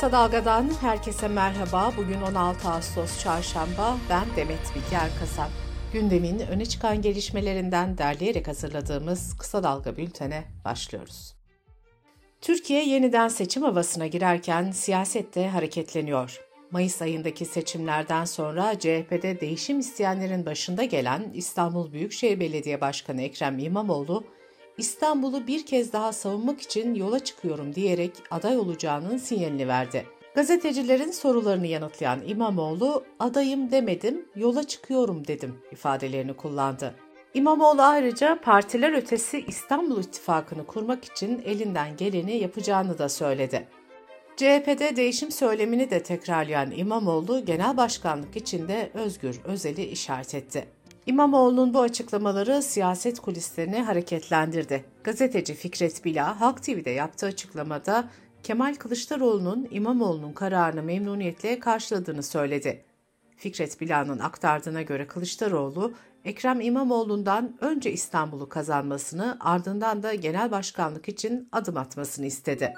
Kısa Dalga'dan herkese merhaba. Bugün 16 Ağustos Çarşamba. Ben Demet Bilge Erkasap. Gündemin öne çıkan gelişmelerinden derleyerek hazırladığımız Kısa Dalga bültene başlıyoruz. Türkiye yeniden seçim havasına girerken siyasette hareketleniyor. Mayıs ayındaki seçimlerden sonra CHP'de değişim isteyenlerin başında gelen İstanbul Büyükşehir Belediye Başkanı Ekrem İmamoğlu, İstanbul'u bir kez daha savunmak için yola çıkıyorum diyerek aday olacağının sinyalini verdi. Gazetecilerin sorularını yanıtlayan İmamoğlu, adayım demedim, yola çıkıyorum dedim ifadelerini kullandı. İmamoğlu ayrıca partiler ötesi İstanbul İttifakı'nı kurmak için elinden geleni yapacağını da söyledi. CHP'de değişim söylemini de tekrarlayan İmamoğlu, genel başkanlık için de Özgür Özel'i işaret etti. İmamoğlu'nun bu açıklamaları siyaset kulislerini hareketlendirdi. Gazeteci Fikret Bila, Halk TV'de yaptığı açıklamada Kemal Kılıçdaroğlu'nun İmamoğlu'nun kararını memnuniyetle karşıladığını söyledi. Fikret Bila'nın aktardığına göre Kılıçdaroğlu, Ekrem İmamoğlu'ndan önce İstanbul'u kazanmasını ardından da genel başkanlık için adım atmasını istedi.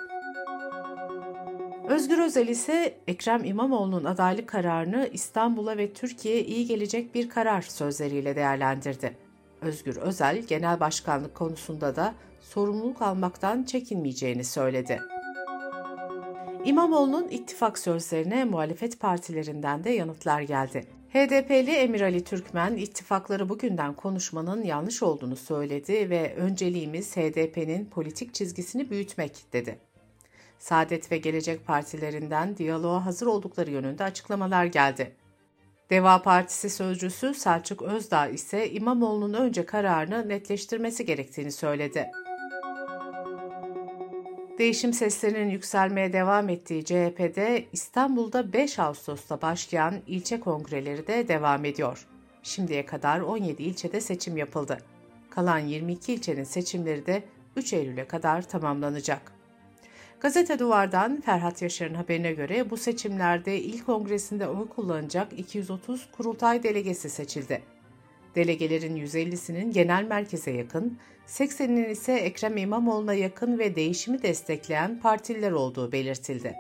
Özgür Özel ise Ekrem İmamoğlu'nun adaylık kararını İstanbul'a ve Türkiye'ye iyi gelecek bir karar sözleriyle değerlendirdi. Özgür Özel, genel başkanlık konusunda da sorumluluk almaktan çekinmeyeceğini söyledi. İmamoğlu'nun ittifak sözlerine muhalefet partilerinden de yanıtlar geldi. HDP'li Emir Ali Türkmen, ittifakları bugünden konuşmanın yanlış olduğunu söyledi ve önceliğimiz HDP'nin politik çizgisini büyütmek dedi. Saadet ve Gelecek partilerinden diyaloğa hazır oldukları yönünde açıklamalar geldi. Deva Partisi sözcüsü Selçuk Özdağ ise İmamoğlu'nun önce kararını netleştirmesi gerektiğini söyledi. Değişim seslerinin yükselmeye devam ettiği CHP'de İstanbul'da 5 Ağustos'ta başlayan ilçe kongreleri de devam ediyor. Şimdiye kadar 17 ilçede seçim yapıldı. Kalan 22 ilçenin seçimleri de 3 Eylül'e kadar tamamlanacak. Gazete Duvar'dan Ferhat Yaşar'ın haberine göre bu seçimlerde il kongresinde oy kullanacak 230 kurultay delegesi seçildi. Delegelerin 150'sinin genel merkeze yakın, 80'inin ise Ekrem İmamoğlu'na yakın ve değişimi destekleyen partililer olduğu belirtildi.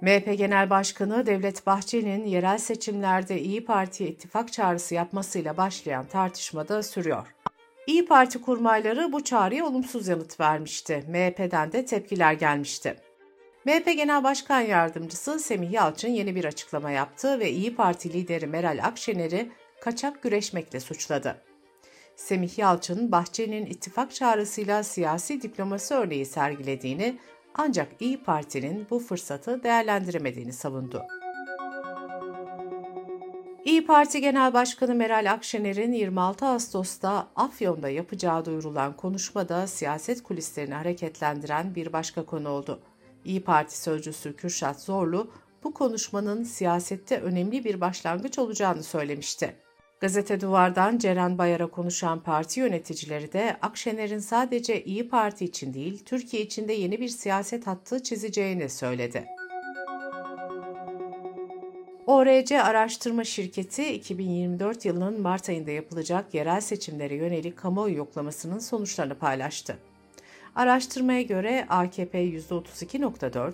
MHP Genel Başkanı Devlet Bahçeli'nin yerel seçimlerde İyi Parti'ye ittifak çağrısı yapmasıyla başlayan tartışmada sürüyor. İyi Parti kurmayları bu çağrıya olumsuz yanıt vermişti. MHP'den de tepkiler gelmişti. MHP Genel Başkan Yardımcısı Semih Yalçın yeni bir açıklama yaptı ve İyi Parti lideri Meral Akşener'i kaçak güreşmekle suçladı. Semih Yalçın, Bahçeli'nin ittifak çağrısıyla siyasi diplomasi örneği sergilediğini ancak İyi Parti'nin bu fırsatı değerlendiremediğini savundu. İyi Parti Genel Başkanı Meral Akşener'in 26 Ağustos'ta Afyon'da yapacağı duyurulan konuşmada siyaset kulislerini hareketlendiren bir başka konu oldu. İyi Parti sözcüsü Kürşat Zorlu, bu konuşmanın siyasette önemli bir başlangıç olacağını söylemişti. Gazete Duvar'dan Ceren Bayar'a konuşan parti yöneticileri de Akşener'in sadece İyi Parti için değil, Türkiye için de yeni bir siyaset hattı çizeceğini söyledi. ORC Araştırma Şirketi 2024 yılının Mart ayında yapılacak yerel seçimlere yönelik kamuoyu yoklamasının sonuçlarını paylaştı. Araştırmaya göre AKP %32.4,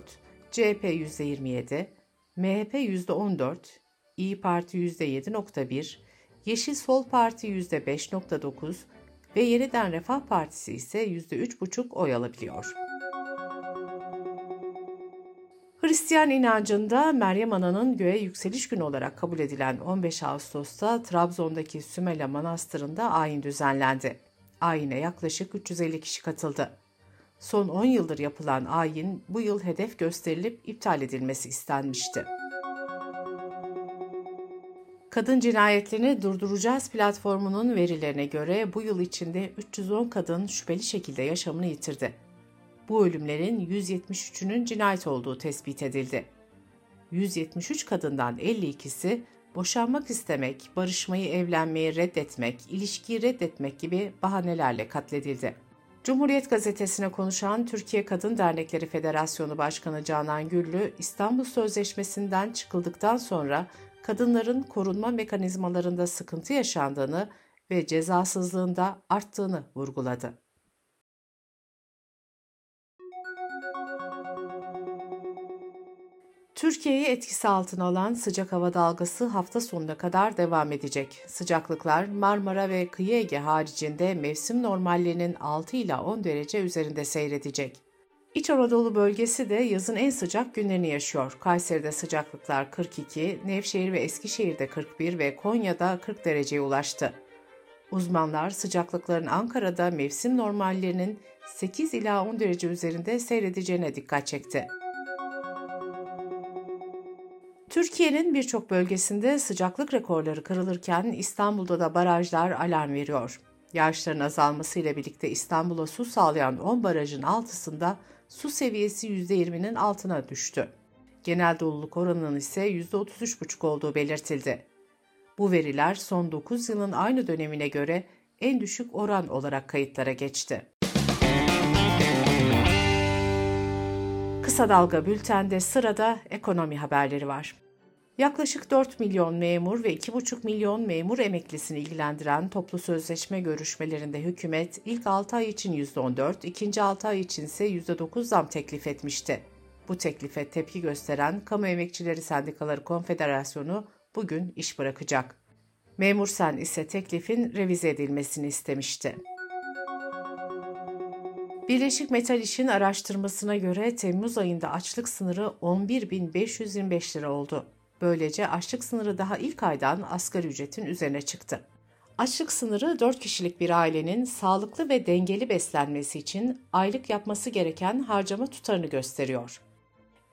CHP %27, MHP %14, İyi Parti %7.1, Yeşil Sol Parti %5.9 ve Yeniden Refah Partisi ise %3.5 oy alabiliyor. Hristiyan inancında Meryem Ana'nın göğe yükseliş günü olarak kabul edilen 15 Ağustos'ta Trabzon'daki Sümela Manastırı'nda ayin düzenlendi. Ayine yaklaşık 350 kişi katıldı. Son 10 yıldır yapılan ayin bu yıl hedef gösterilip iptal edilmesi istenmişti. Kadın cinayetlerini durduracağız platformunun verilerine göre bu yıl içinde 310 kadın şüpheli şekilde yaşamını yitirdi. Bu ölümlerin 173'ünün cinayet olduğu tespit edildi. 173 kadından 52'si boşanmak istemek, barışmayı, evlenmeyi reddetmek, ilişkiyi reddetmek gibi bahanelerle katledildi. Cumhuriyet Gazetesi'ne konuşan Türkiye Kadın Dernekleri Federasyonu Başkanı Canan Güllü, İstanbul Sözleşmesi'nden çıkıldıktan sonra kadınların korunma mekanizmalarında sıkıntı yaşandığını ve cezasızlığında arttığını vurguladı. Türkiye'yi etkisi altına alan sıcak hava dalgası hafta sonuna kadar devam edecek. Sıcaklıklar Marmara ve Kıyı Ege haricinde mevsim normallerinin 6 ila 10 derece üzerinde seyredecek. İç Anadolu bölgesi de yazın en sıcak günlerini yaşıyor. Kayseri'de sıcaklıklar 42, Nevşehir ve Eskişehir'de 41 ve Konya'da 40 dereceye ulaştı. Uzmanlar sıcaklıkların Ankara'da mevsim normallerinin 8 ila 10 derece üzerinde seyredeceğine dikkat çekti. Türkiye'nin birçok bölgesinde sıcaklık rekorları kırılırken İstanbul'da da barajlar alarm veriyor. Yağışların azalmasıyla birlikte İstanbul'a su sağlayan 10 barajın altısında su seviyesi %20'nin altına düştü. Genel doluluk oranının ise %33,5 olduğu belirtildi. Bu veriler son 9 yılın aynı dönemine göre en düşük oran olarak kayıtlara geçti. Kısa Dalga Bülten'de sırada ekonomi haberleri var. Yaklaşık 4 milyon memur ve 2,5 milyon memur emeklisini ilgilendiren toplu sözleşme görüşmelerinde hükümet ilk 6 ay için %14, ikinci 6 ay için ise %9 zam teklif etmişti. Bu teklife tepki gösteren Kamu Emekçileri Sendikaları Konfederasyonu bugün iş bırakacak. Memur Sen ise teklifin revize edilmesini istemişti. Birleşik Metal İş'in araştırmasına göre Temmuz ayında açlık sınırı 11.525 lira oldu. Böylece açlık sınırı daha ilk aydan asgari ücretin üzerine çıktı. Açlık sınırı 4 kişilik bir ailenin sağlıklı ve dengeli beslenmesi için aylık yapması gereken harcama tutarını gösteriyor.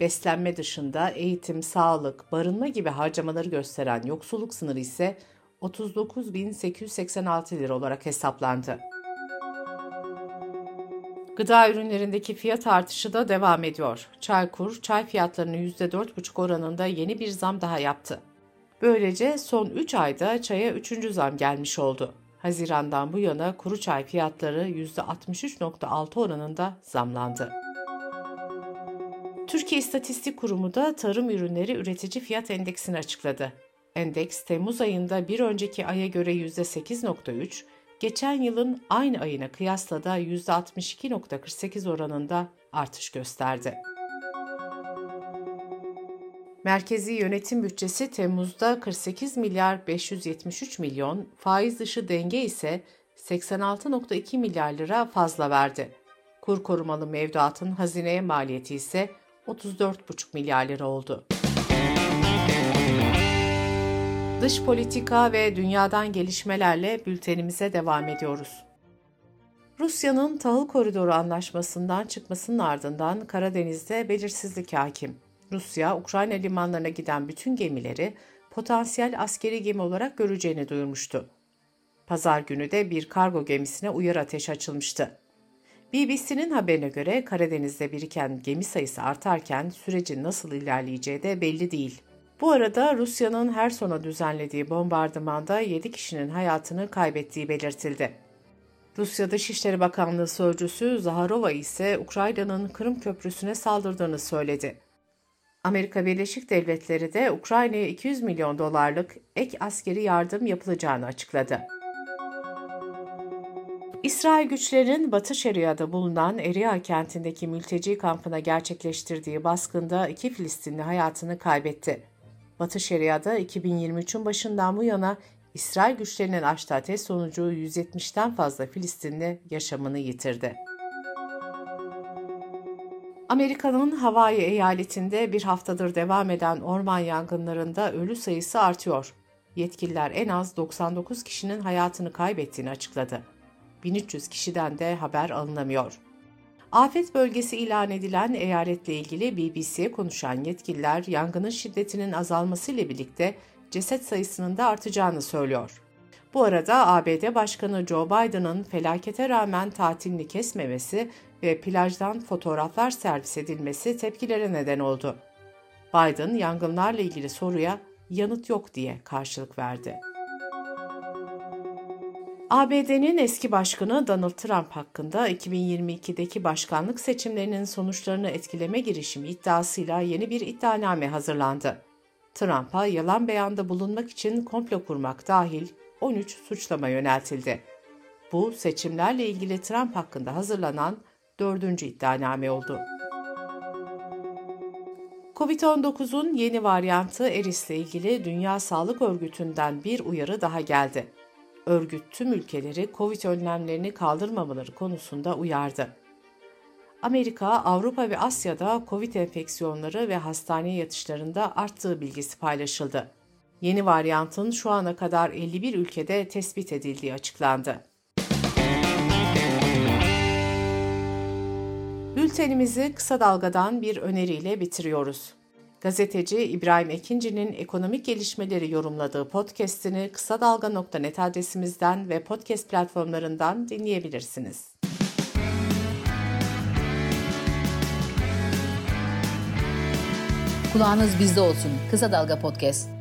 Beslenme dışında eğitim, sağlık, barınma gibi harcamaları gösteren yoksulluk sınırı ise 39.886 lira olarak hesaplandı. Gıda ürünlerindeki fiyat artışı da devam ediyor. Çaykur, çay fiyatlarını %4,5 oranında yeni bir zam daha yaptı. Böylece son 3 ayda çaya 3. zam gelmiş oldu. Hazirandan bu yana kuru çay fiyatları %63,6 oranında zamlandı. Türkiye İstatistik Kurumu da tarım ürünleri üretici fiyat endeksini açıkladı. Endeks Temmuz ayında bir önceki aya göre %8,3, geçen yılın aynı ayına kıyasla da %62.48 oranında artış gösterdi. Merkezi yönetim bütçesi Temmuz'da 48 milyar 573 milyon, faiz dışı denge ise 86.2 milyar lira fazla verdi. Kur korumalı mevduatın hazineye maliyeti ise 34,5 milyar lira oldu. Dış politika ve dünyadan gelişmelerle bültenimize devam ediyoruz. Rusya'nın tahıl koridoru anlaşmasından çıkmasının ardından Karadeniz'de belirsizlik hakim. Rusya, Ukrayna limanlarına giden bütün gemileri potansiyel askeri gemi olarak göreceğini duyurmuştu. Pazar günü de bir kargo gemisine uyarı ateş açılmıştı. BBC'nin haberine göre Karadeniz'de biriken gemi sayısı artarken sürecin nasıl ilerleyeceği de belli değil. Bu arada Rusya'nın her sona düzenlediği bombardımanda 7 kişinin hayatını kaybettiği belirtildi. Rusya Dışişleri Bakanlığı Sözcüsü Zaharova ise Ukrayna'nın Kırım Köprüsü'ne saldırdığını söyledi. Amerika Birleşik Devletleri de Ukrayna'ya 200 milyon dolarlık ek askeri yardım yapılacağını açıkladı. İsrail güçlerinin Batı Şeria'da bulunan Eriya kentindeki mülteci kampına gerçekleştirdiği baskında iki Filistinli hayatını kaybetti. Batı Şeria'da 2023'ün başından bu yana İsrail güçlerinin açtığı ateş sonucu 170'ten fazla Filistinli yaşamını yitirdi. Amerika'nın Hawaii eyaletinde bir haftadır devam eden orman yangınlarında ölü sayısı artıyor. Yetkililer en az 99 kişinin hayatını kaybettiğini açıkladı. 1300 kişiden de haber alınamıyor. Afet bölgesi ilan edilen eyaletle ilgili BBC'ye konuşan yetkililer yangının şiddetinin azalmasıyla birlikte ceset sayısının da artacağını söylüyor. Bu arada ABD Başkanı Joe Biden'ın felakete rağmen tatilini kesmemesi ve plajdan fotoğraflar servis edilmesi tepkilere neden oldu. Biden yangınlarla ilgili soruya yanıt yok diye karşılık verdi. ABD'nin eski başkanı Donald Trump hakkında 2022'deki başkanlık seçimlerinin sonuçlarını etkileme girişimi iddiasıyla yeni bir iddianame hazırlandı. Trump'a yalan beyanda bulunmak için komplo kurmak dahil 13 suçlama yöneltildi. Bu seçimlerle ilgili Trump hakkında hazırlanan dördüncü iddianame oldu. Covid-19'un yeni varyantı Eris ile ilgili Dünya Sağlık Örgütü'nden bir uyarı daha geldi. Örgüt tüm ülkeleri Covid önlemlerini kaldırmamaları konusunda uyardı. Amerika, Avrupa ve Asya'da Covid enfeksiyonları ve hastane yatışlarında arttığı bilgisi paylaşıldı. Yeni varyantın şu ana kadar 51 ülkede tespit edildiği açıklandı. Bültenimizi kısa dalgadan bir öneriyle bitiriyoruz. Gazeteci İbrahim Ekinci'nin ekonomik gelişmeleri yorumladığı podcast'ini kısa dalga.net adresimizden ve podcast platformlarından dinleyebilirsiniz. Kulağınız bizde olsun. Kısa Dalga Podcast.